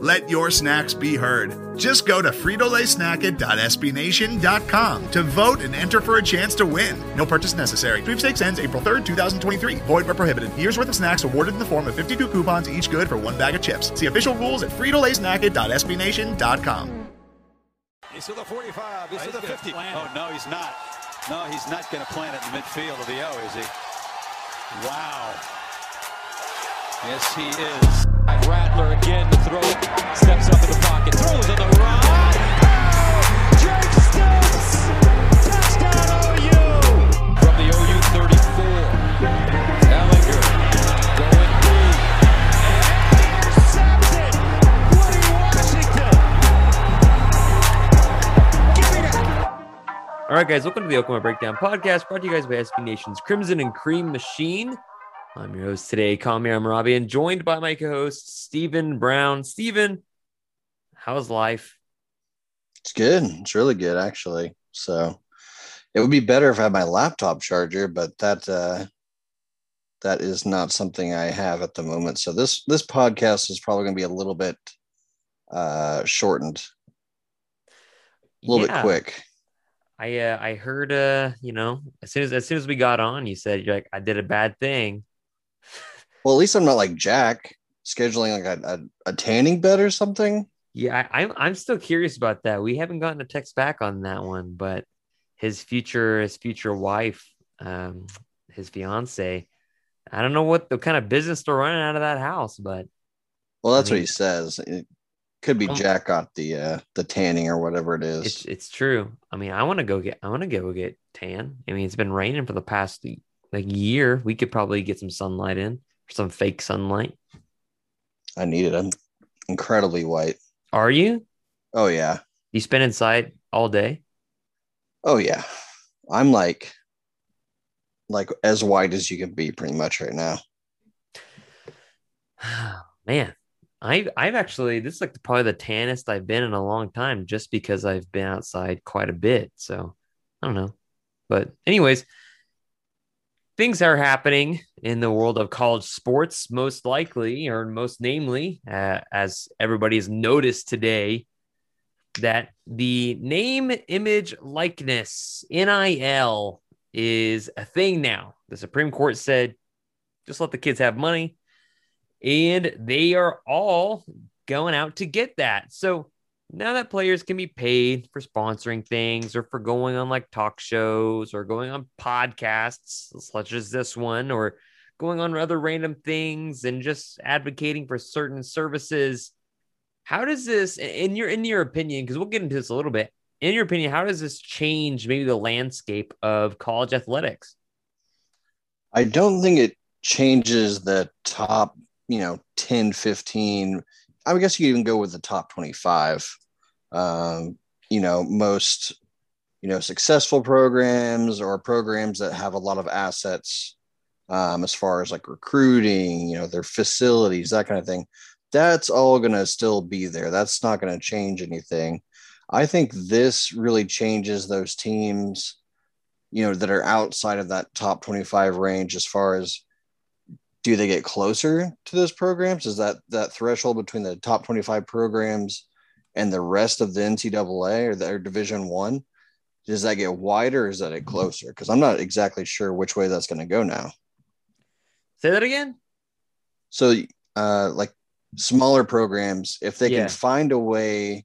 Let your snacks be heard. Just go to fritolaysnacket.sbnation.com to vote and enter for a chance to win. No purchase necessary. Sweepstakes ends April 3rd, 2023. Void where prohibited. Year's worth of snacks awarded in the form of 52 coupons, each good for one bag of chips. See official rules at fritolaysnacket.sbnation.com. He's to the 45. He's to the 50. Oh, no, he's not. No, he's not going to plant it in the midfield of the O, is he? Wow. Yes, he is. Rattler again to throw. Steps up in the pocket. Throws on the run. Oh. Touchdown OU. From the OU 34. Ellinger going deep. And intercepted. All right, guys, welcome to the Oklahoma Breakdown Podcast, brought to you guys by SB Nation's Crimson and Cream Machine. I'm your host today, Kamiar Mehrabian, and joined by my co-host Stephen Brown. Stephen, how's life? It's good. It's really good, actually. So it would be better if I had my laptop charger, but that uh, that is not something I have at the moment. So this this podcast is probably going to be a little bit uh, shortened, a little Yeah, bit quick. I uh, I heard uh, you know, as soon as as soon as we got on, you said you're like, I did a bad thing. Well, at least I'm not like Jack scheduling like a, a, a tanning bed or something. Yeah, I, I'm I'm still curious about that. We haven't gotten a text back on that one, but his future his future wife, um, his fiance, I don't know what the kind of business they're running out of that house, but Well, that's I mean- what he says. It could be Um, Jack got the uh, the tanning or whatever it is. it's it's true. I mean, I want to go get I want to go get tan. I mean, it's been raining for the past like year. We could probably get some sunlight in, or some fake sunlight. I need it. I'm incredibly white. Are you? Oh yeah. You spend inside all day? Oh yeah. I'm like like as white as you can be pretty much right now. Man, I've I've actually this is like probably the tannest I've been in a long time, just because I've been outside quite a bit. So I don't know, but anyways, things are happening in the world of college sports, most likely or most namely, uh, as everybody has noticed today, that the name, image, likeness (NIL) is a thing now. The Supreme Court said, just let the kids have money and they are all going out to get that. So now that players can be paid for sponsoring things or for going on like talk shows or going on podcasts such as this one or going on other random things and just advocating for certain services. How does this in your in your opinion because we'll get into this a little bit. In your opinion, how does this change maybe the landscape of college athletics? I don't think it changes the top, you know, 10, 15. I guess you even go with the top 25. Um, you know, most, you know, successful programs or programs that have a lot of assets um, as far as like recruiting, you know, their facilities, that kind of thing. That's all going to still be there. That's not going to change anything. I think this really changes those teams you know that are outside of that top 25 range as far as do they get closer to those programs is that that threshold between the top 25 programs and the rest of the ncaa or their division one does that get wider or is that it closer because i'm not exactly sure which way that's going to go now Say that again. so uh like smaller programs if they Yeah. can find a way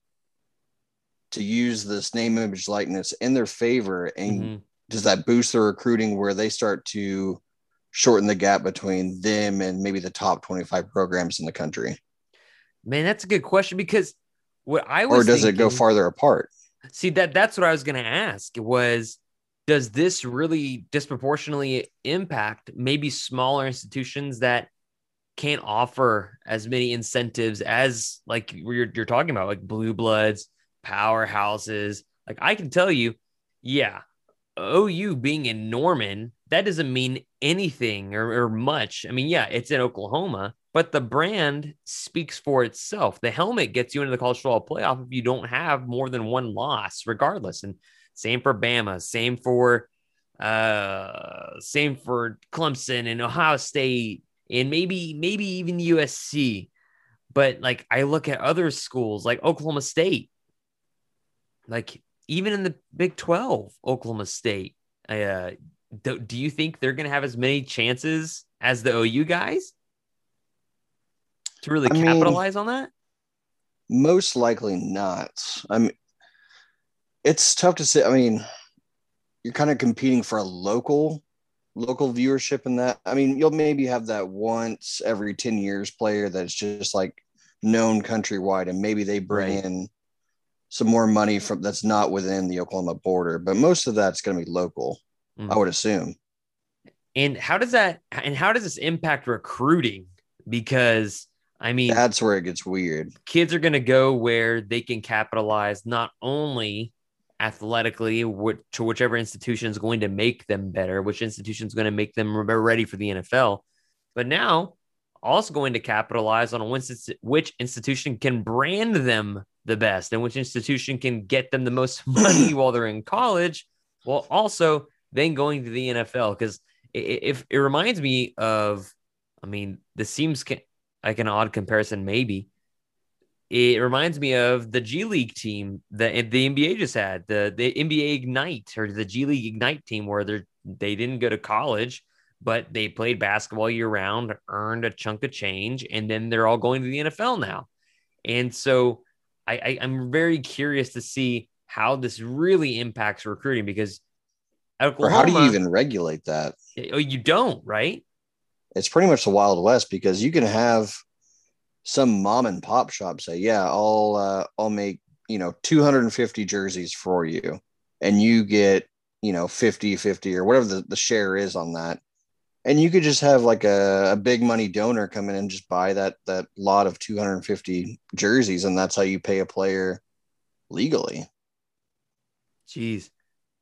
to use this name image likeness in their favor and Mhm. does that boost their recruiting where they start to shorten the gap between them and maybe the top 25 programs in the country Man, that's a good question because what I was or does it go farther apart See that that's what I was going to ask was does this really disproportionately impact maybe smaller institutions that can't offer as many incentives as like you're, you're talking about, like blue bloods, powerhouses. Like I can tell you, yeah, OU being in Norman, that doesn't mean anything or, or much. I mean, yeah, it's in Oklahoma, but the brand speaks for itself. The helmet gets you into the college football playoff if you don't have more than one loss, regardless. And same for Bama, same for uh same for Clemson and Ohio State and maybe maybe even USC. But like I look at other schools like Oklahoma State, like even in the Big 12, Oklahoma State, uh, do, do you think they're going to have as many chances as the OU guys to really I capitalize mean, on that? Most likely not. I mean, it's tough to say. I mean, you're kind of competing for a local local viewership in that. I mean, you'll maybe have that once every 10 years player that's just like known countrywide and maybe they bring right. in some more money from that's not within the Oklahoma border, but most of that's going to be local, mm. I would assume. And how does that and how does this impact recruiting? Because I mean, that's where it gets weird. Kids are going to go where they can capitalize not only athletically to whichever institution is going to make them better, which institution is going to make them ready for the NFL. But now, also going to capitalize on which institution can brand them the best and which institution can get them the most money while they're in college, while also then going to the NFL. Because if it, reminds me of, I mean, this seems like an odd comparison, maybe, it reminds me of the G League team that the NBA just had, the the NBA Ignite or the G League Ignite team, where they they didn't go to college, but they played basketball year round, earned a chunk of change, and then they're all going to the NFL now. And so I, I I'm very curious to see how this really impacts recruiting because Oklahoma, or how do you even regulate that? Oh, you don't, right? It's pretty much the Wild West because you can have some mom and pop shop say, "Yeah, I'll uh, I'll make you know 250 jerseys for you, and you get you know 50 50 or whatever the, the share is on that." And you could just have like a, a big money donor come in and just buy that that lot of 250 jerseys, and that's how you pay a player legally. Jeez,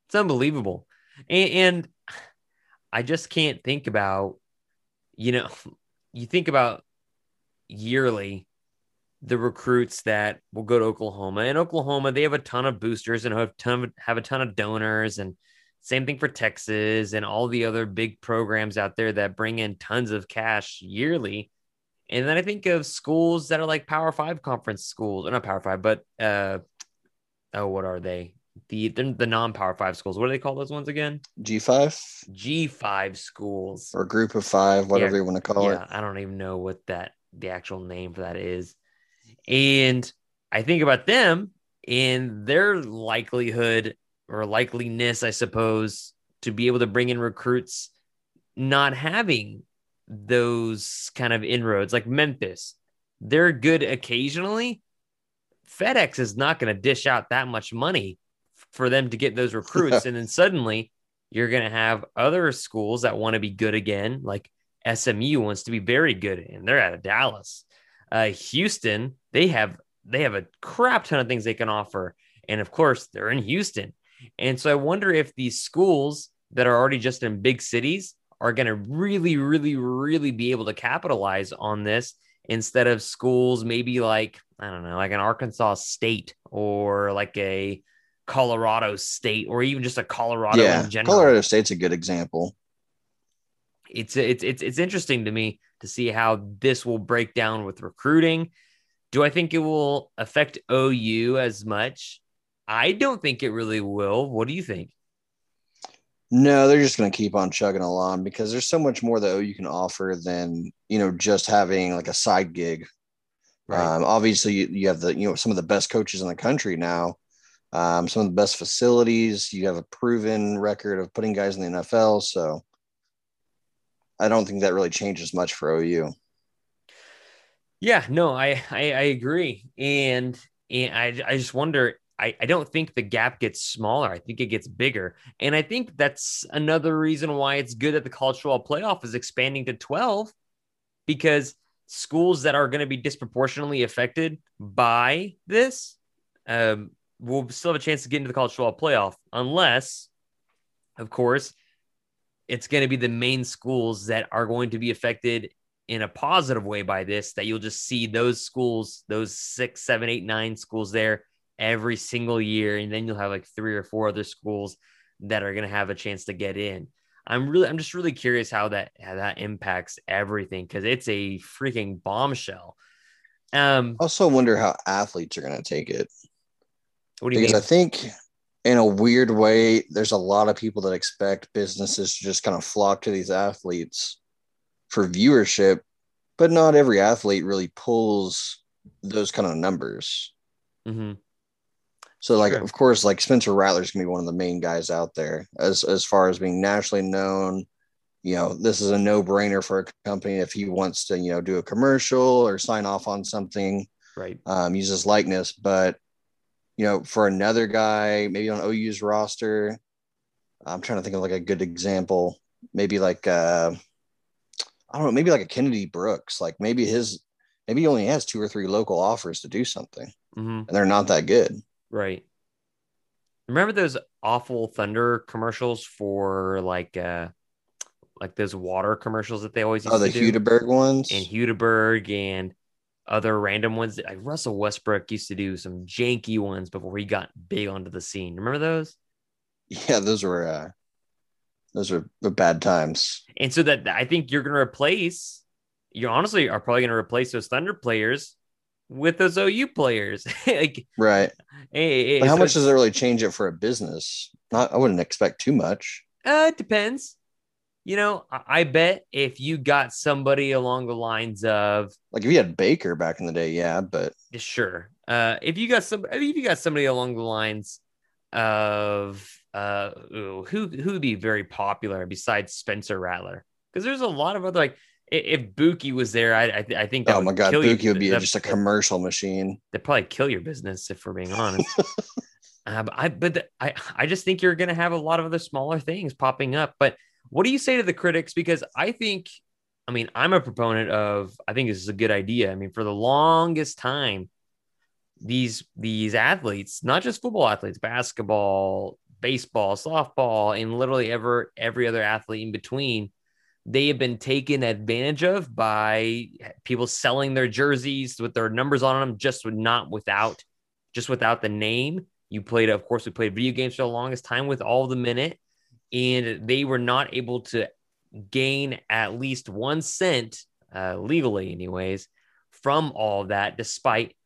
it's unbelievable, and, and I just can't think about, you know, you think about yearly the recruits that will go to Oklahoma. In Oklahoma, they have a ton of boosters and have ton have a ton of donors and same thing for Texas and all the other big programs out there that bring in tons of cash yearly. And then I think of schools that are like Power Five conference schools, or not Power Five, but uh, oh, what are they? The the non Power Five schools. What do they call those ones again? G five. G five schools or group of five, whatever yeah, you want to call yeah, it. I don't even know what that the actual name for that is. And I think about them and their likelihood or likeliness, I suppose, to be able to bring in recruits not having those kind of inroads like Memphis. They're good occasionally. FedEx is not going to dish out that much money for them to get those recruits. and then suddenly you're going to have other schools that want to be good again, like SMU wants to be very good, and they're out of Dallas. Uh, Houston, they have they have a crap ton of things they can offer, and of course, they're in Houston. And so I wonder if these schools that are already just in big cities are going to really, really, really be able to capitalize on this instead of schools maybe like I don't know, like an Arkansas State or like a Colorado State or even just a Colorado yeah, in general. Colorado State's a good example it's it's it's it's interesting to me to see how this will break down with recruiting. Do I think it will affect OU as much? I don't think it really will. What do you think? No, they're just going to keep on chugging along because there's so much more that OU can offer than you know just having like a side gig. Right. Um, obviously, you, you have the you know some of the best coaches in the country now, um, some of the best facilities. You have a proven record of putting guys in the NFL. So I don't think that really changes much for OU. Yeah, no, I I, I agree, and and I I just wonder. I, I don't think the gap gets smaller. I think it gets bigger. And I think that's another reason why it's good that the college football playoff is expanding to 12 because schools that are going to be disproportionately affected by this um, will still have a chance to get into the college football playoff, unless, of course, it's going to be the main schools that are going to be affected in a positive way by this. That you'll just see those schools, those six, seven, eight, nine schools there every single year, and then you'll have like three or four other schools that are going to have a chance to get in. I'm really, I'm just really curious how that how that impacts everything because it's a freaking bombshell. Um, also wonder how athletes are going to take it. What do you because mean? I think in a weird way, there's a lot of people that expect businesses to just kind of flock to these athletes for viewership, but not every athlete really pulls those kind of numbers. Mhm. So, like, Sure. of course, like Spencer Rattler's gonna be one of the main guys out there as as far as being nationally known. You know, this is a no brainer for a company if he wants to, you know, do a commercial or sign off on something Right. um, use his likeness. But you know, for another guy, maybe on OU's roster, I'm trying to think of like a good example. Maybe like uh, I don't know, maybe like a Kennedy Brooks. Like maybe his maybe he only has two or three local offers to do something, hmm and they're not that good. Right. Remember those awful Thunder commercials for like uh like those water commercials that they always used Oh, the to do? Hudiburg ones. and Hudiburg and other random ones. Like Russell Westbrook used to do some janky ones before he got big onto the scene. Remember those? yeah, those were uh, those were bad times. And so that I think you're going to replace, you honestly are probably going to replace those Thunder players with those OU players. like, Right. hey, But how so much does it really change it for a business? Not I wouldn't expect too much. Uh, it depends. You know, I, I bet if you got somebody along the lines of Like if you had Baker back in the day, yeah, but sure, uh, if you got some, if you got somebody along the lines of uh, ooh, who who would be very popular besides Spencer Rattler? Because there's a lot of other like if Buki was there, I I, I think that oh my god, Buki would be that- just a commercial machine. They'd probably kill your business if we're being honest. Uh, but I but the- I I just think you're gonna have a lot of other smaller things popping up. But what do you say to the critics? Because I think, I mean, I'm a proponent of. I think this is a good idea. I mean, for the longest time, these these athletes, not just football athletes, basketball, baseball, softball, and literally ever every other athlete in between, they have been taken advantage of by people selling their jerseys with their numbers on them, just not without, just without the name. You played, of course, we played video games for the longest time with all the minute, and they were not able to gain at least one cent uh, legally, anyways, from all of that, despite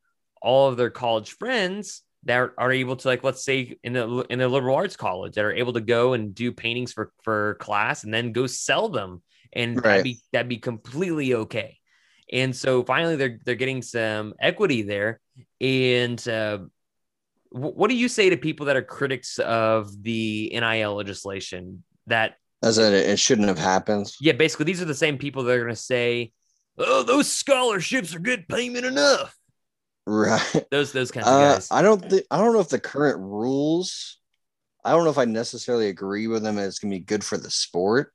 all of their college friends that are, able to, like, let's say in the in the liberal arts college, that are able to go and do paintings for for class and then go sell them, and Right. that'd be that'd be completely okay. And so finally, they're they're getting some equity there, and. Uh, wh- what do you say to people that are critics of the NIL legislation that As in, it, shouldn't have happened. yeah basically these are the same people that are going to say oh those scholarships are good payment enough Right. those those kinds of Uh, guys I don't think I don't know if the current rules. I don't know if I necessarily agree with them. It's gonna be good for the sport,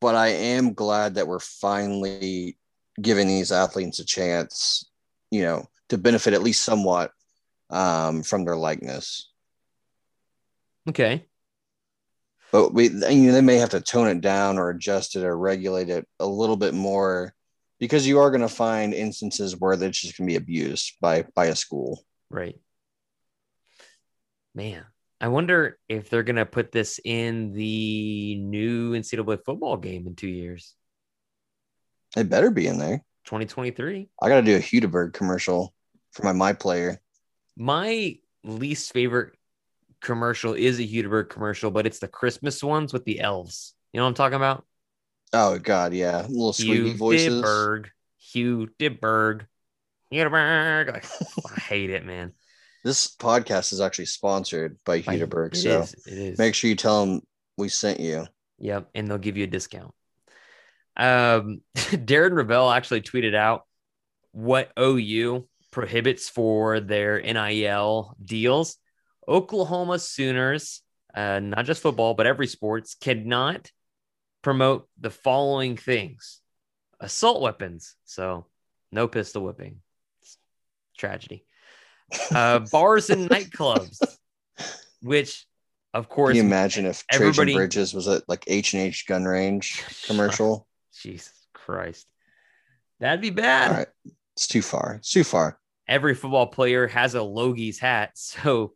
but I am glad that we're finally giving these athletes a chance, you know, to benefit at least somewhat um, from their likeness. okay But we, you know, they may have to tone it down or adjust it or regulate it a little bit more because you are going to find instances where that's just going to be abused by by a school. right man i wonder if they're going to put this in the new ncaa football game in two years It better be in there. 2023 I got to do a Hudiburg commercial for my my player. my least favorite commercial is a Hudiburg commercial, but it's the Christmas ones with the elves. You know what I'm talking about? Oh God, yeah, little squeaky voices. Hudiburg, Hudiburg, Hudiburg. Like, I hate it, man. This podcast is actually sponsored by Hudiburg, it so is, It is. make sure you tell them we sent you. Yep, and they'll give you a discount. Um, Darren Rovell actually tweeted out what OU prohibits for their NIL deals. Oklahoma Sooners, uh, not just football, but every sports, cannot promote the following things assault weapons. So no pistol whipping. It's tragedy. Uh, bars and nightclubs, which of course. Can you imagine if everybody, Trejan Bridges was at like H and H gun range commercial? Jesus Christ, that'd be bad. All right, it's too far. It's too far. Every football player has a Logie's hat, so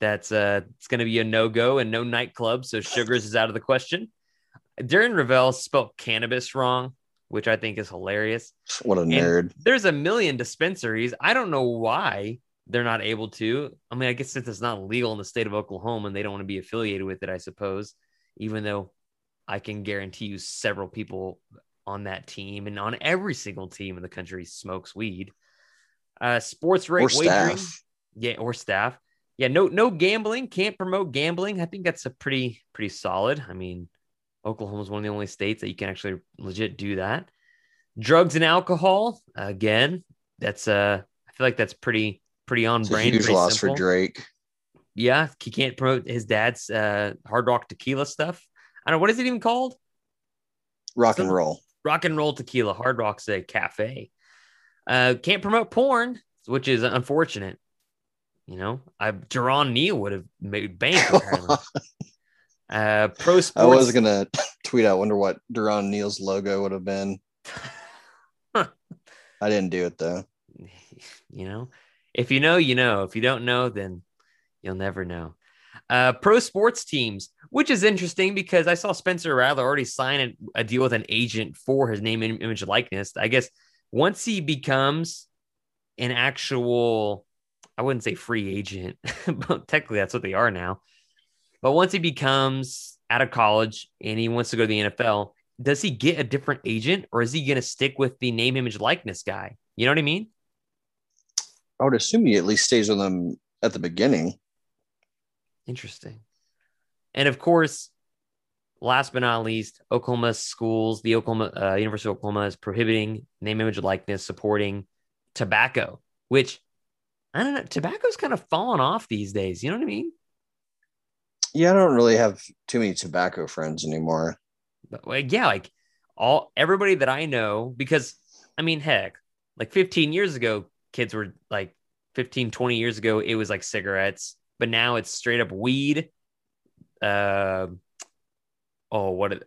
that's uh, it's going to be a no go and no nightclub. So sugars is out of the question. Darren Rovell spelled cannabis wrong, which I think is hilarious. What a nerd. There's a million dispensaries. I don't know why they're not able to. I mean, I guess since it's not legal in the state of Oklahoma and they don't want to be affiliated with it, I suppose, even though I can guarantee you several people on that team and on every single team in the country smokes weed. Uh, sports rate or wagering. Staff. Yeah, or staff. Yeah, no, no gambling. Can't promote gambling. I think that's a pretty, pretty solid. I mean, Oklahoma is one of the only states that you can actually legit do that. Drugs and alcohol. Again, that's uh, I feel like that's pretty, pretty on it's brand. huge loss simple. for Drake. Yeah, he can't promote his dad's uh, hard rock tequila stuff. I don't know what is it even called. Rock and roll. Rock and roll tequila. Hard Rock's a cafe. Uh, can't promote porn, which is unfortunate. You know, I Jerron Neal would have made bank uh, pro sports. I was gonna tweet out. Wonder what Jerron Neal's logo would have been. I didn't do it though. You know, if you know, you know. If you don't know, then you'll never know. Uh, pro sports teams, which is interesting because I saw Spencer Rattler already sign a, a deal with an agent for his name, image, likeness. I guess once he becomes an actual, I wouldn't say free agent, but technically that's what they are now. But once he becomes out of college and he wants to go to the NFL, does he get a different agent or is he going to stick with the name, image, likeness guy? You know what I mean? I would assume he at least stays with them at the beginning. Interesting. And of course, last but not least, Oklahoma schools, the Oklahoma uh, University of Oklahoma is prohibiting name, image, likeness, supporting tobacco, which I don't know. Tobacco's kind of fallen off these days. You know what I mean? Yeah, I don't really have too many tobacco friends anymore. But like, yeah, like all everybody that I know, because I mean, heck, like 15 years ago, kids were like 15, 20 years ago, it was like cigarettes, but now it's straight up weed. Uh, oh, what it,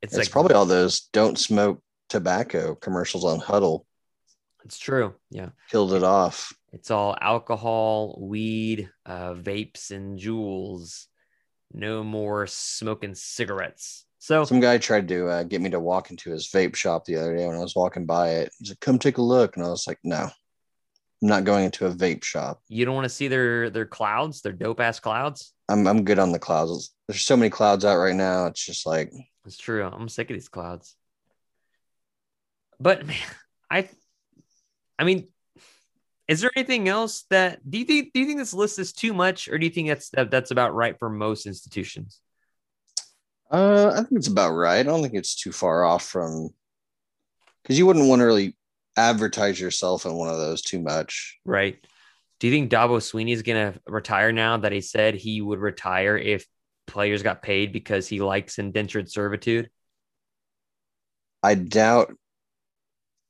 it's, it's like probably all those don't smoke tobacco commercials on Huddle. It's true. Yeah. Killed it off. It's all alcohol, weed, uh, vapes, and Juuls. No more smoking cigarettes. So some guy tried to uh, get me to walk into his vape shop the other day when I was walking by it. He's like, "Come take a look," and I was like, "No, I'm not going into a vape shop. You don't want to see their their clouds, their dope ass clouds. I'm I'm good on the clouds. There's so many clouds out right now. It's just like it's true. I'm sick of these clouds. But man, I I mean, is there anything else that do you think do you think this list is too much, or do you think that's that, that's about right for most institutions? Uh, I think it's about right. I don't think it's too far off from because you wouldn't want to really advertise yourself in one of those too much. Right. Do you think Dabo Swinney is going to retire now that he said he would retire if players got paid because he likes indentured servitude? I doubt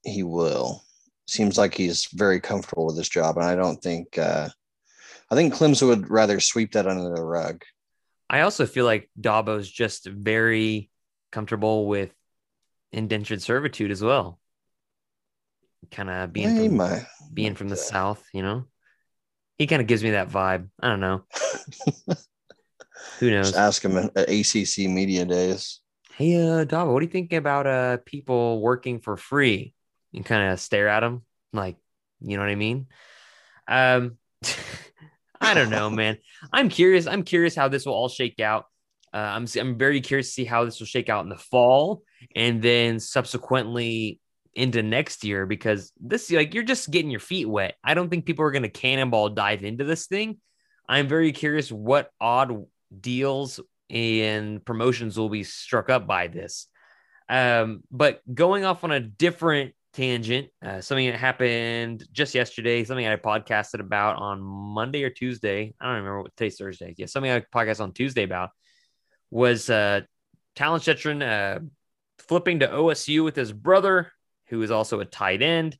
he will. Seems like he's very comfortable with his job, and I don't think. Uh, I think Clemson would rather sweep that under the rug. I also feel like Dabo's just very comfortable with indentured servitude as well kind of being hey, from, my, being from the south, you know. He kind of gives me that vibe. I don't know. Who knows? Just ask him at ACC media days. Hey, uh, Dabo, what do you think about uh people working for free? And kind of stare at them, like, you know what I mean? Um, I don't know, man. I'm curious. I'm curious how this will all shake out. Uh, I'm I'm very curious to see how this will shake out in the fall, and then subsequently into next year because this like you're just getting your feet wet. I don't think people are going to cannonball dive into this thing. I'm very curious what odd deals and promotions will be struck up by this. Um, but going off on a different tangent, uh, something that happened just yesterday, something I podcasted about on Monday or Tuesday. I don't remember what today's Thursday. Yeah, something I podcast on Tuesday about was uh, Talyn Shettron uh, flipping to OSU with his brother, who is also a tight end.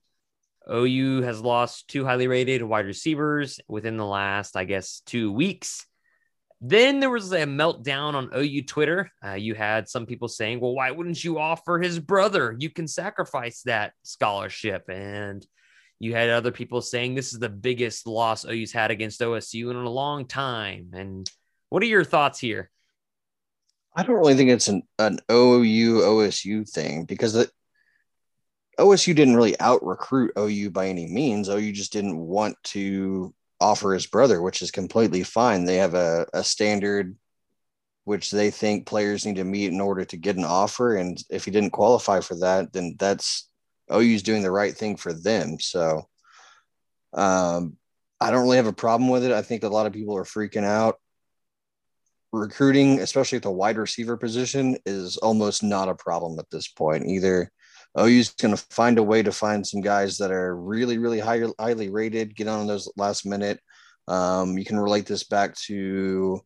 OU has lost two highly rated wide receivers within the last, I guess, two weeks. Then there was a meltdown on OU Twitter. Uh, you had some people saying, well, why wouldn't you offer his brother? You can sacrifice that scholarship. And you had other people saying this is the biggest loss OU's had against OSU in a long time. And what are your thoughts here? I don't really think it's an, an OU OSU thing because the OSU didn't really out recruit OU by any means. OU just didn't want to offer his brother, which is completely fine. They have a, a standard which they think players need to meet in order to get an offer. And if he didn't qualify for that, then that's OU's doing the right thing for them. So um, I don't really have a problem with it. I think a lot of people are freaking out. Recruiting, especially at the wide receiver position, is almost not a problem at this point. Either OU's going to find a way to find some guys that are really, really high, highly rated, get on those last minute. Um, you can relate this back to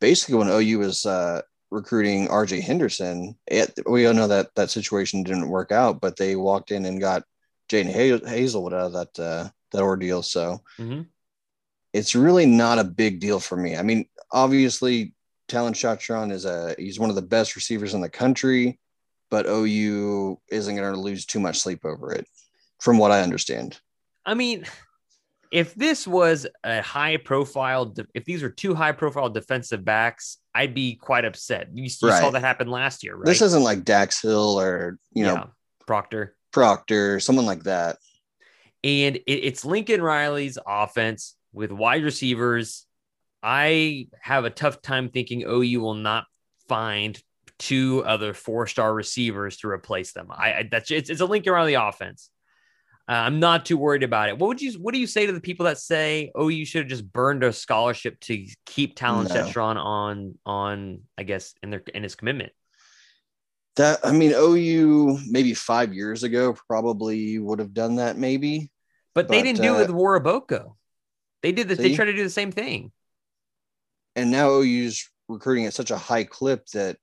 basically when OU was uh, recruiting RJ Henderson. It, we all know that that situation didn't work out, but they walked in and got Jadon Haselwood out of that uh, that ordeal. So mm-hmm. it's really not a big deal for me. I mean, obviously, Talyn Shettron is a he's one of the best receivers in the country but OU isn't going to lose too much sleep over it, from what I understand. I mean, if this was a high profile, if these are two high profile defensive backs, I'd be quite upset. You, you right. saw that happen last year, right? This isn't like Dax Hill or, you know, yeah. Proctor, Proctor, someone like that. And it, it's Lincoln Riley's offense with wide receivers. I have a tough time thinking OU will not find two other four star receivers to replace them. I, I that's it's, it's a around the offense. Uh, I'm not too worried about it. What would you What do you say to the people that say, "Oh, you should have just burned a scholarship to keep Talyn no. Shettron on on I guess in their in his commitment"? That I mean, OU maybe five years ago probably would have done that, maybe. But, but they didn't uh, do it with Waraboko. They did this. They tried to do the same thing. And now OU's recruiting at such a high clip that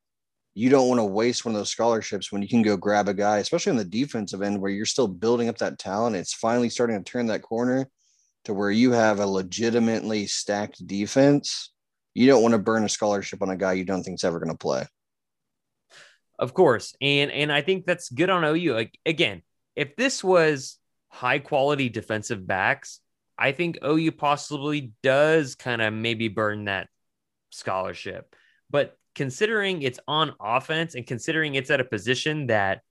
you don't want to waste one of those scholarships when you can go grab a guy, especially on the defensive end where you're still building up that talent. It's finally starting to turn that corner to where you have a legitimately stacked defense. You don't want to burn a scholarship on a guy you don't think is ever going to play. Of course. And and I think that's good on OU. Like again, if this was high quality defensive backs, I think OU possibly does kind of maybe burn that scholarship. But considering it's on offense and considering it's at a position that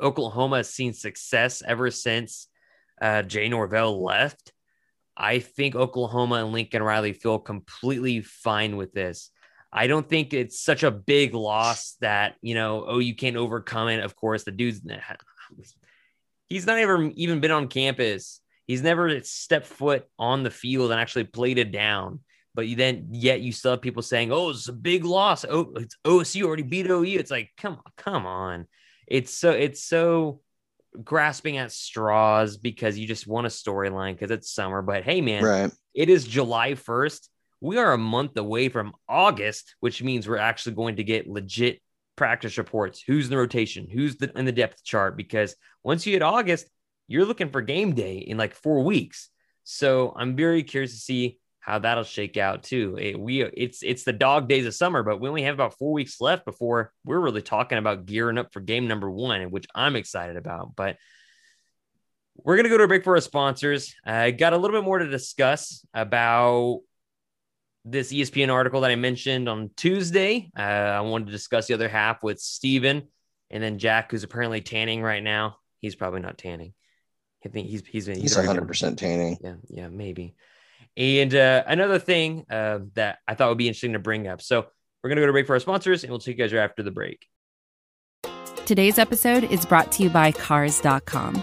Oklahoma has seen success ever since uh, Jay Norvell left, I think Oklahoma and Lincoln Riley feel completely fine with this. I don't think it's such a big loss that, you know, oh, you can't overcome it. Of course, the dude's he's not ever even been on campus. He's never stepped foot on the field and actually played it down. But you then yet you still have people saying, "Oh, it's a big loss. Oh, it's OSU already beat OU." It's like, come on, come on. It's so it's so grasping at straws because you just want a storyline because it's summer. But hey, man, right. it is July first. We are a month away from August, which means we're actually going to get legit practice reports. Who's in the rotation? Who's the, in the depth chart? Because once you hit August, you're looking for game day in like four weeks. So I'm very curious to see how that'll shake out too. It, we it's it's the dog days of summer, but we only have about four weeks left before we're really talking about gearing up for game number one, which I'm excited about. But we're gonna go to a break for our sponsors. I got a little bit more to discuss about this ESPN article that I mentioned on Tuesday. Uh, I wanted to discuss the other half with Steven and then Jack, who's apparently tanning right now. He's probably not tanning. I think he's he's he's, he's 100 percent tanning. Yeah, yeah, maybe. And uh, another thing uh, that I thought would be interesting to bring up. So we're going to go to break for our sponsors, and we'll see you guys right after the break. Today's episode is brought to you by Cars.com.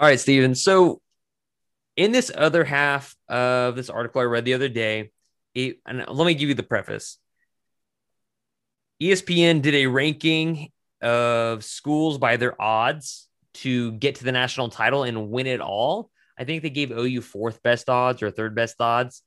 All right, Steven. So, in this other half of this article I read the other day, it, and let me give you the preface. ESPN did a ranking of schools by their odds to get to the national title and win it all. I think they gave OU fourth best odds or third best odds.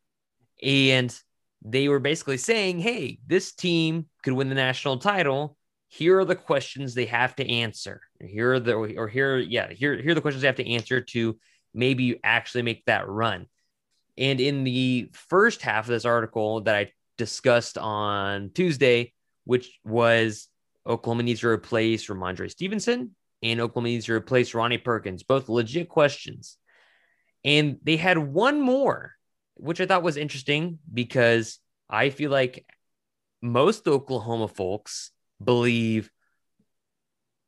And they were basically saying, hey, this team could win the national title. Here are the questions they have to answer. Here are the, or here, yeah, here, here are the questions they have to answer to maybe actually make that run. And in the first half of this article that I discussed on Tuesday, which was Oklahoma needs to replace Rhamondre Stevenson and Oklahoma needs to replace Ronnie Perkins, both legit questions. And they had one more, which I thought was interesting because I feel like most Oklahoma folks believe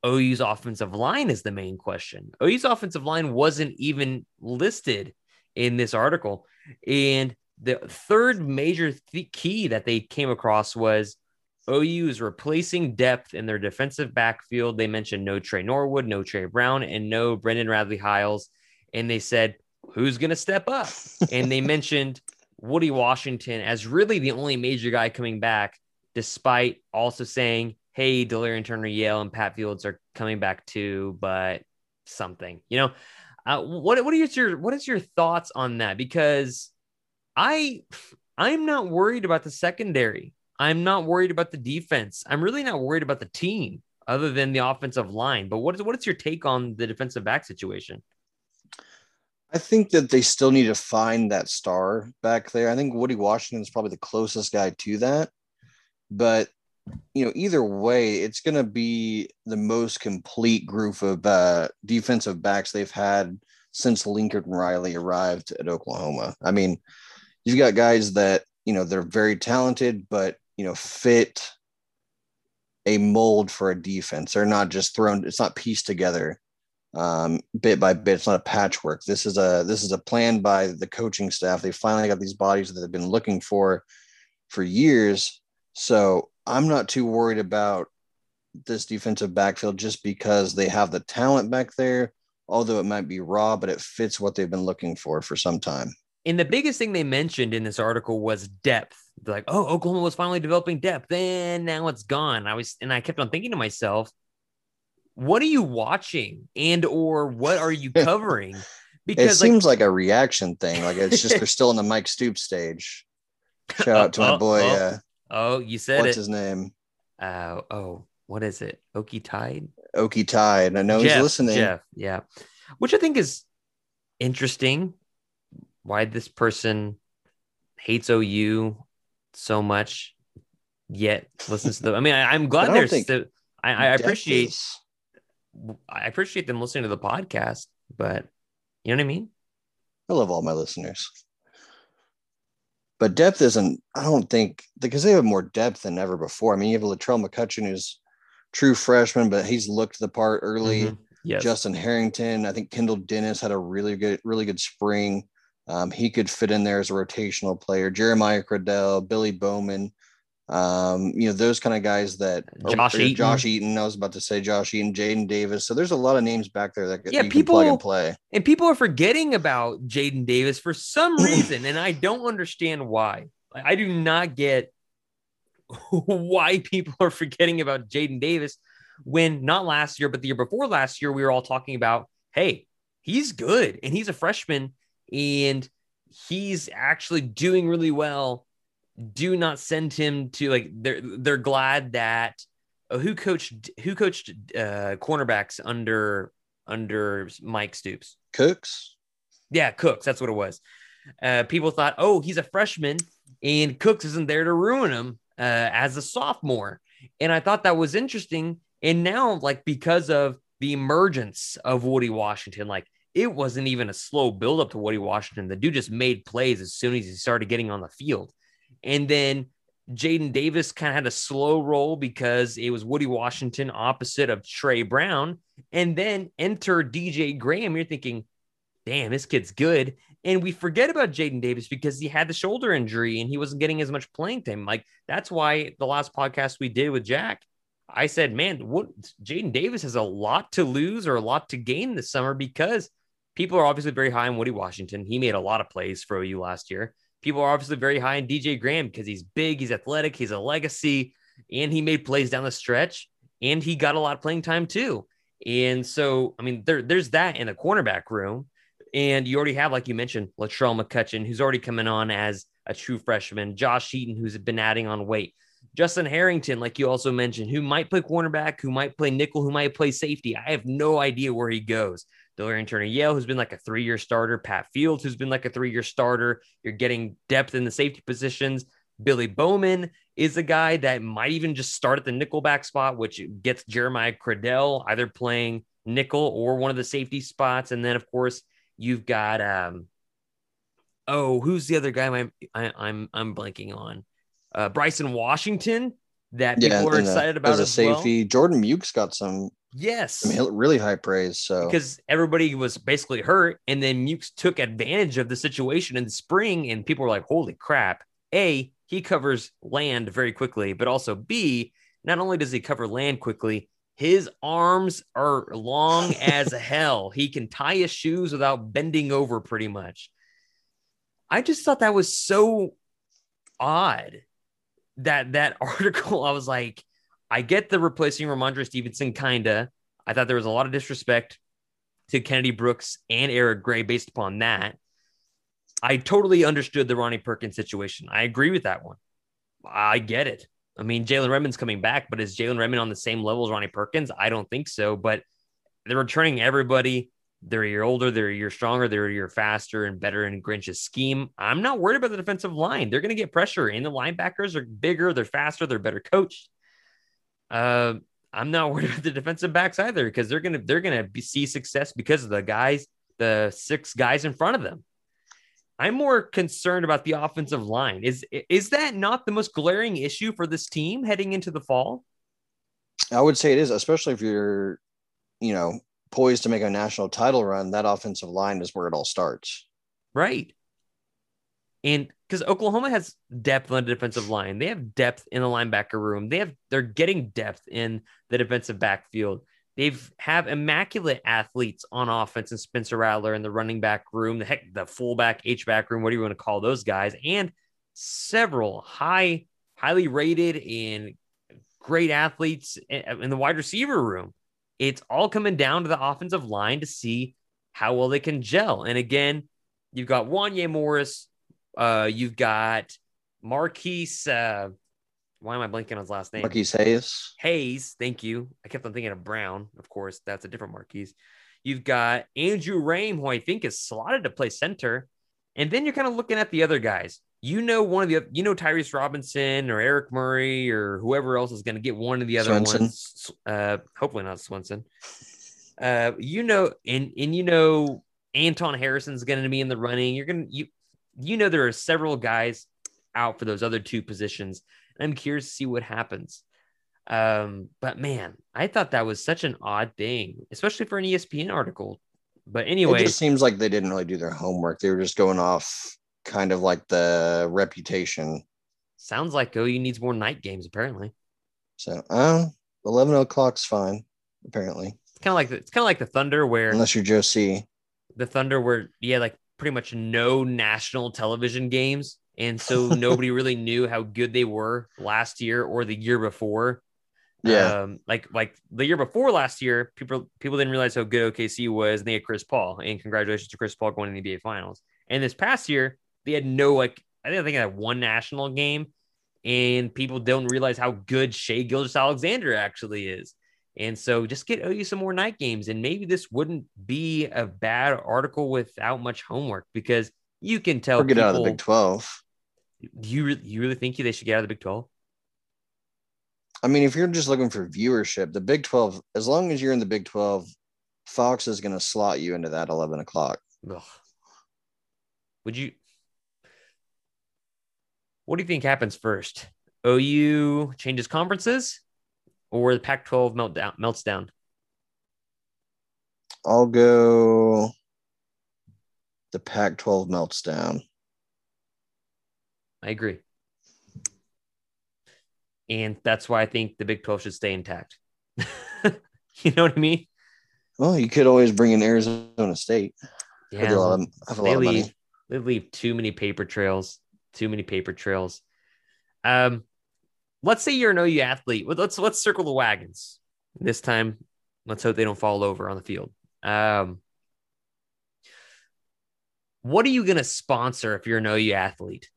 OU's offensive line is the main question. OU's offensive line wasn't even listed in this article. And the third major th- key that they came across was OU is replacing depth in their defensive backfield. They mentioned no Tre Norwood, no Tre Brown, and no Brendan Radley Hiles. And they said, who's going to step up? and they mentioned Woodi Washington as really the only major guy coming back, despite also saying, hey, Delarrin Turner Yell and Pat Fields are coming back too, but something, you know. Uh, what what is your what is your thoughts on that? Because I I'm not worried about the secondary. I'm not worried about the defense. I'm really not worried about the team other than the offensive line. But what is what is your take on the defensive back situation? I think that they still need to find that star back there. I think Woodi Washington is probably the closest guy to that. But you know, either way, it's going to be the most complete group of uh, defensive backs they've had since Lincoln Riley arrived at Oklahoma. I mean, you've got guys that you know they're very talented, but you know fit a mold for a defense. They're not just thrown. It's not pieced together um, bit by bit. It's not a patchwork. This is a this is a plan by the coaching staff. They finally got these bodies that they've been looking for for years. So I'm not too worried about this defensive backfield just because they have the talent back there. Although it might be raw, but it fits what they've been looking for for some time. And the biggest thing they mentioned in this article was depth. They're like, oh, Oklahoma was finally developing depth. and now it's gone. I was, and I kept on thinking to myself, what are you watching and or what are you covering? Because it seems like, a reaction thing. Like it's just they're still in the Mike Stoops stage. Shout out to my boy. Uh, oh, you said what's it. his name? Uh, oh, what is it? Okie Tide. Okie Tide. I know Jeff, he's listening. Jeff, yeah. Which I think is interesting why this person hates OU so much, yet listens to them. I mean, I, am glad there's. I, I appreciate. Is... I appreciate them listening to the podcast, but you know what I mean. I love all my listeners, but depth isn't. I don't think because they have more depth than ever before. I mean, you have Latrell McCutchin, who's true freshman, but he's looked the part early. Mm-hmm. Yes. Justin Harrington, I think Kendall Dennis had a really good, really good spring. Um, he could fit in there as a rotational player. Jeremiah Criddell, Billy Bowman, um, you know, those kind of guys that Josh or, Eaton. Josh Eaton, I was about to say Josh Eaton, Jaden Davis. So there's a lot of names back there that yeah, people plug and play. And people are forgetting about Jaden Davis for some reason, and I don't understand why. I do not get why people are forgetting about Jaden Davis when not last year, but the year before last year, we were all talking about, hey, he's good and he's a freshman and he's actually doing really well. Do not send him to like they're they're glad that uh, who coached who coached uh cornerbacks under under Mike Stoops. Cooks. Yeah, Cooks. That's what it was. Uh, people thought, oh, he's a freshman, and Cooks isn't there to ruin him uh, as a sophomore. And I thought that was interesting. And now, like because of the emergence of Woodi Washington, like it wasn't even a slow buildup to Woodi Washington. The dude just made plays as soon as he started getting on the field. And then Jaden Davis kind of had a slow roll because it was Woodi Washington opposite of Tre Brown. And then enter DJ Graham. You're thinking, damn, this kid's good. And we forget about Jaden Davis because he had the shoulder injury and he wasn't getting as much playing time. Like that's why the last podcast we did with Jack, I said, man, what Jaden Davis has a lot to lose or a lot to gain this summer because people are obviously very high on Woodi Washington. He made a lot of plays for OU last year. People are obviously very high on DJ Graham because he's big, he's athletic, he's a legacy, and he made plays down the stretch, and he got a lot of playing time too. And so, I mean, there, there's that in the cornerback room. And you already have, like you mentioned, Latrell McCutchin, who's already coming on as a true freshman, Josh Eaton, who's been adding on weight, Justin Harrington, like you also mentioned, who might play cornerback, who might play nickel, who might play safety. I have no idea where he goes. Delarrin Turner Yell, who's been like a three year starter, Pat Fields, who's been like a three year starter. You're getting depth in the safety positions. Billy Bowman is a guy that might even just start at the nickelback spot, which gets Jeremiah Criddell either playing nickel or one of the safety spots. And then, of course, You've got um oh, who's the other guy I'm I, I'm I'm blanking on? Uh, Bryson Washington that people yeah, are uh, excited about as as a safety. Well. Jordan Mukes got some yes, I mean, really high praise. So because everybody was basically hurt, and then Mukes took advantage of the situation in the spring, and people were like, "Holy crap!" A he covers land very quickly, but also B not only does he cover land quickly, his arms are long as hell. He can tie his shoes without bending over pretty much. I just thought that was so odd that that article. I was like, I get the replacing Rhamondre Stevenson, kinda. I thought there was a lot of disrespect to Kennedy Brooks and Eric Gray based upon that. I totally understood the Ronnie Perkins situation. I agree with that one. I get it. I mean, Jalen Redmond's coming back, but is Jalen Redmond on the same level as Ronnie Perkins? I don't think so. But they're returning everybody. They're a year older, they're a year stronger, they're a year faster and better in Grinch's scheme. I'm not worried about the defensive line. They're going to get pressure, and the linebackers are bigger, they're faster, they're better coached. Uh, I'm not worried about the defensive backs either because they're gonna they're gonna be, see success because of the guys, the six guys in front of them. I'm more concerned about the offensive line. Is is that not the most glaring issue for this team heading into the fall? I would say it is, especially if you're, you know, poised to make a national title run. That offensive line is where it all starts. Right. And because Oklahoma has depth on the defensive line, they have depth in the linebacker room. They have they're getting depth in the defensive backfield. They've have immaculate athletes on offense and Spencer Rattler in the running back room, the heck, the fullback, H back room, what do you want to call those guys? And several high, highly rated and great athletes in the wide receiver room. It's all coming down to the offensive line to see how well they can gel. And again, you've got Wanya Morris, uh, you've got Marquise, uh, why am I blanking on his last name? Marquise Hayes. Hayes, thank you. I kept on thinking of Brown. Of course, that's a different Marquise. You've got Andrew Raym, who I think is slotted to play center. And then you're kind of looking at the other guys. You know, one of the, you know, Tyrese Robinson or Eric Murray or whoever else is going to get one of the other Swenson. ones. Uh, hopefully not Swenson. Uh, you know, and and you know, Anton Harrison's going to be in the running. You're going to you you know there are several guys out for those other two positions I'm curious to see what happens. Um, but man, I thought that was such an odd thing, especially for an ESPN article. But anyway, it just seems like they didn't really do their homework. They were just going off kind of like the reputation. Sounds like OU needs more night games, apparently. So, uh, 11 o'clock's fine, apparently. It's kind of like the, it's kind of like the Thunder, where unless you're Joe C, the Thunder, where yeah, like pretty much no national television games and so nobody really knew how good they were last year or the year before. Yeah, um, like like the year before last year, people people didn't realize how good OKC was, and they had Chris Paul. And congratulations to Chris Paul going to the NBA Finals. And this past year, they had no like I think I think had one national game, and people don't realize how good Shai Gilgeous-Alexander actually is. And so just get OU some more night games, and maybe this wouldn't be a bad article without much homework because you can tell. Or get people, out of the Big Twelve. Do you you really think they should get out of the Big Twelve? I mean, if you're just looking for viewership, the Big Twelve, as long as you're in the Big Twelve, Fox is going to slot you into that eleven o'clock. Ugh. Would you? What do you think happens first? OU changes conferences, or the Pac-12 meltdown melts down? I'll go the Pac 12 melts down. I agree. And that's why I think the Big 12 should stay intact. you know what I mean? Well, you could always bring in Arizona State. Yeah. Have a lot of, have a they lot of money. they leave too many paper trails. Too many paper trails. Um, let's say you're an OU athlete. Let's let's circle the wagons. This time, let's hope they don't fall over on the field. Um, what are you gonna sponsor if you're an OU athlete?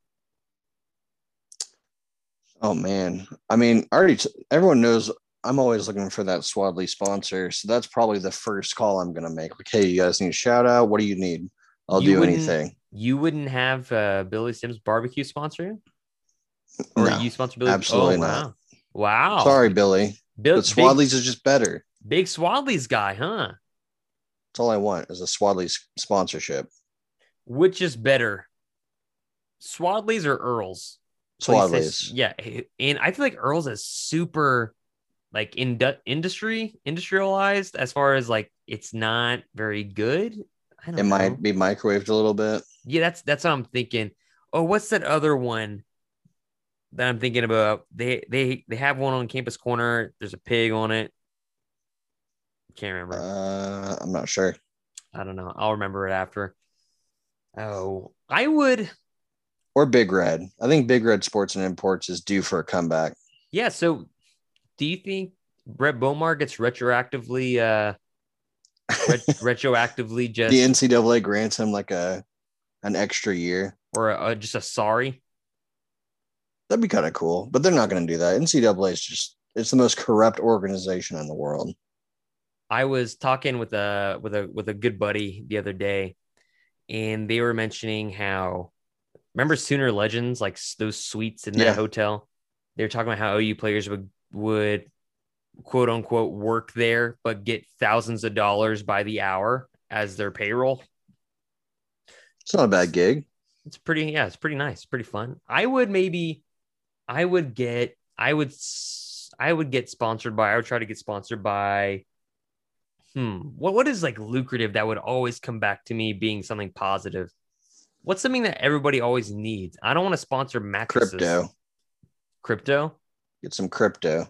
Oh man, I mean, I already t- everyone knows I'm always looking for that Swadley sponsor, so that's probably the first call I'm gonna make. Like, hey, you guys need a shout out. What do you need? I'll You do anything. You wouldn't have uh, Billy Sims barbecue sponsor you, or No, you sponsor Billy? absolutely oh, not. Wow. Wow. Sorry, Billy, Bill, but Swadley's is just better. big, big Swadley's guy, huh? That's all I want is a Swadley's sponsorship. Which is better, Swadley's or Earl's? Swadley's. Yeah, and I feel like Earl's is super like in industry industrialized as far as like it's not very good. I don't It know. might be microwaved a little bit. Yeah, that's that's what I'm thinking. Oh, what's that other one that I'm thinking about? They they they have one on Campus Corner. There's a pig on it. Can't remember. Uh, I'm not sure. I don't know. I'll remember it after. Oh, I would. Or Big Red. I think Big Red Sports and Imports is due for a comeback. Yeah. So, do you think Rhett Bomar gets retroactively uh ret- retroactively just the NCAA grants him like a an extra year. or uh, just a sorry? That'd be kind of cool, but they're not going to do that. NCAA is just it's the most corrupt organization in the world. I was talking with a with a with a good buddy the other day, and they were mentioning how remember Sooner Legends, like those suites in that Yeah. hotel. They were talking about how OU players would would quote unquote work there, but get thousands of dollars by the hour as their payroll. It's not a bad gig. It's pretty, yeah, it's pretty nice, pretty fun. I would maybe, I would get, I would, I would get sponsored by. I would try to get sponsored by. Hmm, what what is like lucrative that would always come back to me being something positive? What's something that everybody always needs? I don't want to sponsor mattresses. Crypto. Crypto. Get some crypto.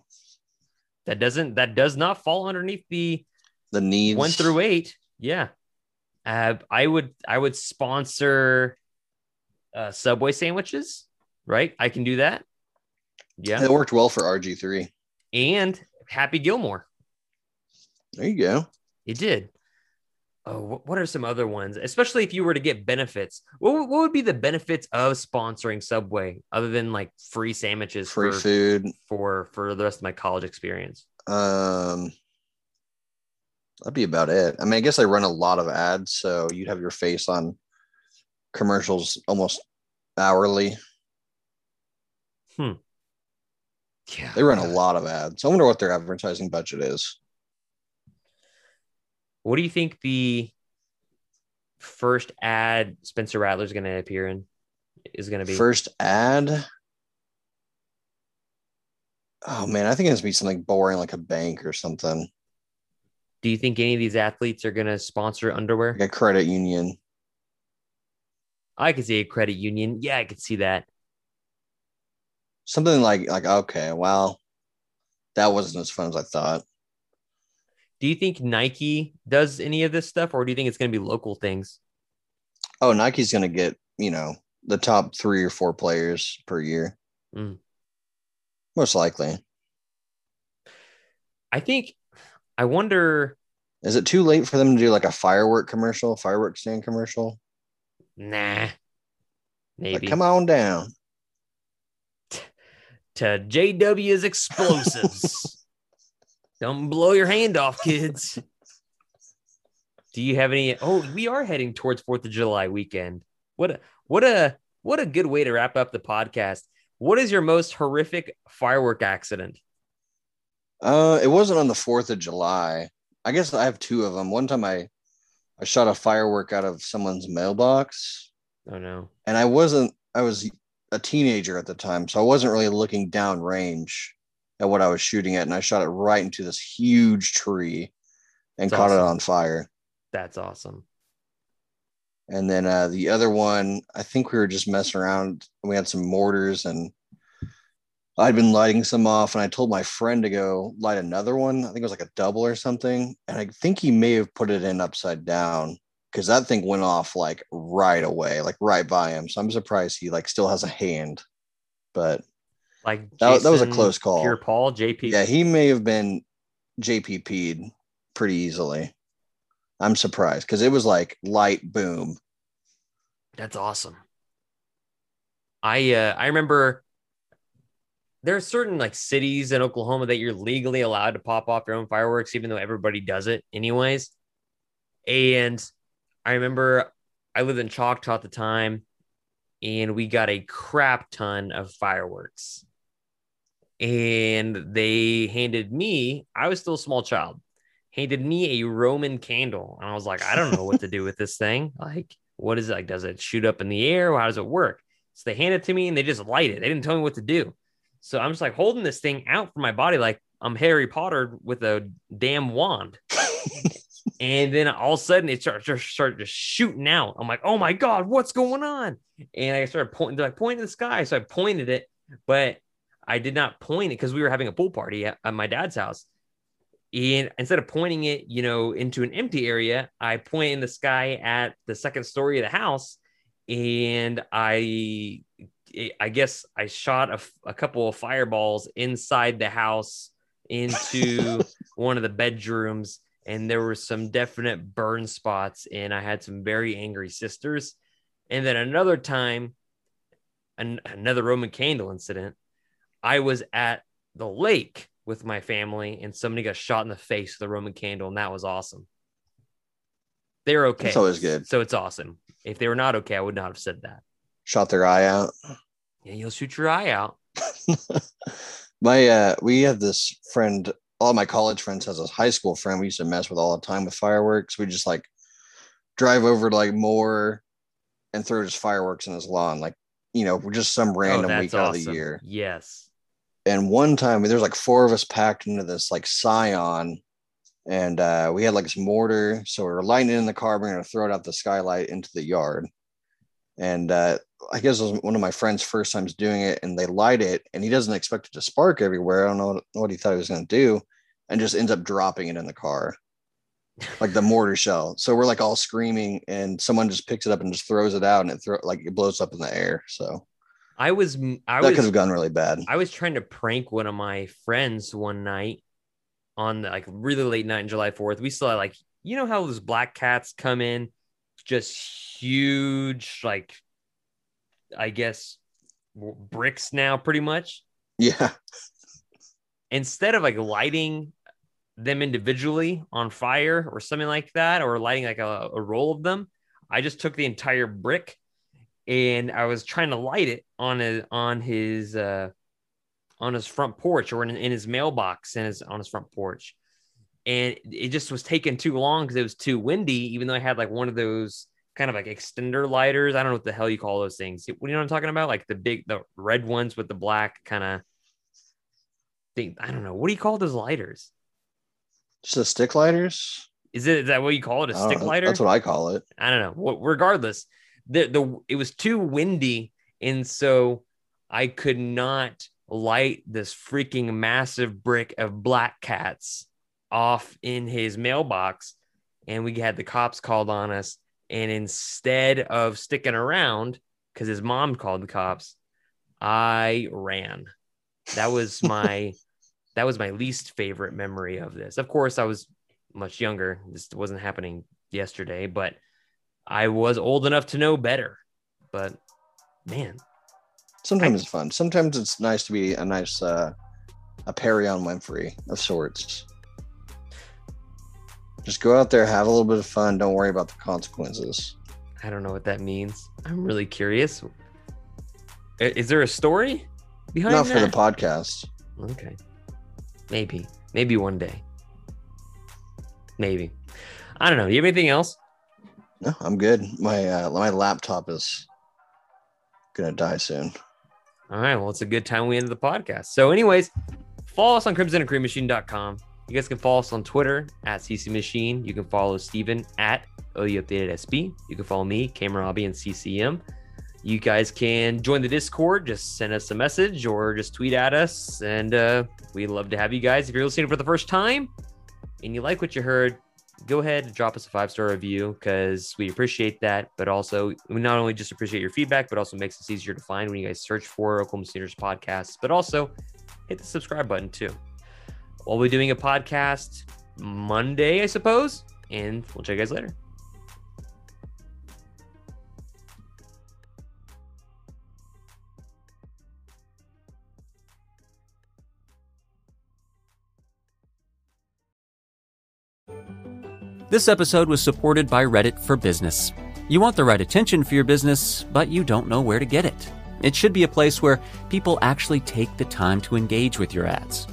That doesn't that does not fall underneath the The needs one through eight. Yeah. Uh, I would I would sponsor uh, Subway sandwiches, right? I can do that. Yeah. It worked well for RG3. And Happy Gilmore. There you go. It did. Oh, what are some other ones? Especially if you were to get benefits. What, would- what would be the benefits of sponsoring Subway other than like free sandwiches Free for, food. for for the rest of my college experience? Um, that'd be about it. I mean, I guess they run a lot of ads, so you'd have your face on commercials almost hourly. Hmm. Yeah. They run a lot of ads. I wonder what their advertising budget is. What do you think the first ad Spencer Rattler is going to appear in is going to be? First ad. Oh man, I think it's gonna be something boring like a bank or something. Do you think any of these athletes are going to sponsor underwear? Like a credit union. I could see a credit union. Yeah, I could see that. Something like like okay, well, that wasn't as fun as I thought. Do you think Nike does any of this stuff, or do you think it's going to be local things? Oh, Nike's gonna get, you know, the top three or four players per year. Mm. Most likely. I think. I wonder. Is it too late for them to do like a firework commercial, firework stand commercial? Nah. Like, Maybe come on down. to JW's explosives. Don't blow your hand off, kids. Do you have any? Oh, we are heading towards Fourth of July weekend. What a what a what a good way to wrap up the podcast. What is your most horrific firework accident? Uh, it wasn't on the Fourth of July. I guess I have two of them. One time I, I shot a firework out of someone's mailbox, Oh no. and I wasn't. I was a teenager at the time, so I wasn't really looking down range at what I was shooting at, and I shot it right into this huge tree, and That's caught it on fire. That's awesome. And then uh, the other one, I think we were just messing around. We had some mortars and I'd been lighting some off and I told my friend to go light another one. I think it was like a double or something. And I think he may have put it in upside down because that thing went off like right away, like right by him. So I'm surprised he like still has a hand. But Like That- that was a close call. Pierre Paul, JP. yeah, he may have been JPP'd pretty easily. I'm surprised because it was like light boom. That's awesome. I uh I remember there are certain like cities in Oklahoma that you're legally allowed to pop off your own fireworks, even though everybody does it anyways. And I remember I lived in Choctaw at the time, and we got a crap ton of fireworks. And they handed me, I was still a small child, handed me a Roman candle. And I was like, I don't know what to do with this thing. Like, what is it? Like, does it shoot up in the air? How does it work? So they hand it to me and they just light it. They didn't tell me what to do. So I'm just like holding this thing out for my body like I'm Harry Potter with a damn wand. and then all of a sudden it starts just just shooting out. I'm like, oh my God, what's going on? And I started pointing, like pointing to the sky. So I pointed it, but I did not point it because we were having a pool party at, at my dad's house. And instead of pointing it, you know, into an empty area, I point in the sky at the second story of the house. And I I guess I shot a, a couple of fireballs inside the house into one of the bedrooms, and there were some definite burn spots, and I had some very angry sisters. And then another time, an, another Roman candle incident, I was at the lake with my family, and somebody got shot in the face with a Roman candle, and that was awesome. They're okay. That's always good. So it's awesome. If they were not okay, I would not have said that. Shot their eye out. Yeah, you'll shoot your eye out. my uh we had this friend all my college friends has a high school friend we used to mess with all the time with fireworks we just like drive over to like Moore and throw just fireworks in his lawn like you know just some random oh, week that's out of the year Yes. and one time there's like four of us packed into this like scion and uh we had like this mortar so we are lighting it in the car we're gonna throw it out the skylight into the yard and uh I guess it was one of my friends' first times doing it, and they light it, and he doesn't expect it to spark everywhere. I don't know what, he thought he was going to do, and just ends up dropping it in the car, like the mortar shell. So we're like all screaming, and someone just picks it up and just throws it out, and it throw like it blows up in the air. So I was I was that could have gone really bad. I was trying to prank one of my friends one night on the, like really late night in July 4th. We still had like you know how those black cats come in just huge like I guess bricks now pretty much. Yeah, Instead of like lighting them individually on fire or something like that or lighting like a, a roll of them, I just took the entire brick and I was trying to light it on his on his uh on his front porch or in, in his mailbox in his on his front porch. And it just was taking too long because it was too windy, even though I had like one of those kind of like extender lighters. I don't know what the hell you call those things. What do you know what I'm talking about? Like the big the red ones with the black kind of thing. I don't know. What do you call those lighters? just the stick lighters. Is it is that what you call it? A stick know. lighter? That's what I call it. I don't know. What regardless, the the it was too windy, and so I could not light this freaking massive brick of black cats off in his mailbox, and we had the cops called on us. And instead of sticking around, because his mom called the cops, I ran. That was my that was my least favorite memory of this. Of course, I was much younger. This wasn't happening yesterday, but I was old enough to know better. But man, Sometimes it's fun. Sometimes it's nice to be a nice uh a Perry on Winfrey of sorts. Just go out there, have a little bit of fun. Don't worry about the consequences. I don't know what that means. I'm really curious. Is there a story behind Not for the podcast. okay, maybe, maybe one day, maybe. I don't know. You have anything else? No, I'm good. My uh, my laptop is gonna die soon. All right. Well, it's a good time we end the podcast. So, anyways, follow us on crimsonandcreammachine.com. You guys can follow us on Twitter at CC Machine. You can follow Stephen at OU Updated SB. You can follow me, K Mehrabian CCM. You guys can join the Discord. Just send us a message or just tweet at us. And uh, we'd love to have you guys. If you're listening for the first time and you like what you heard, go ahead and drop us a five star review because we appreciate that. But also, we not only just appreciate your feedback, but also makes us easier to find when you guys search for Oklahoma Sooners podcasts. But also, hit the subscribe button too. We'll be doing a podcast Monday, I suppose, and we'll check you guys later. This episode was supported by Reddit for Business. You want the right attention for your business, but you don't know where to get it. It should be a place where people actually take the time to engage with your ads.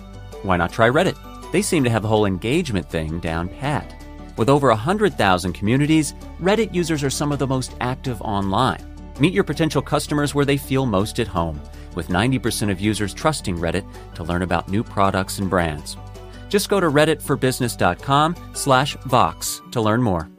Why not try Reddit? They seem to have the whole engagement thing down pat. With over 100,000 communities, Reddit users are some of the most active online. Meet your potential customers where they feel most at home, with 90% of users trusting Reddit to learn about new products and brands. Just go to redditforbusiness.com slash Vox to learn more.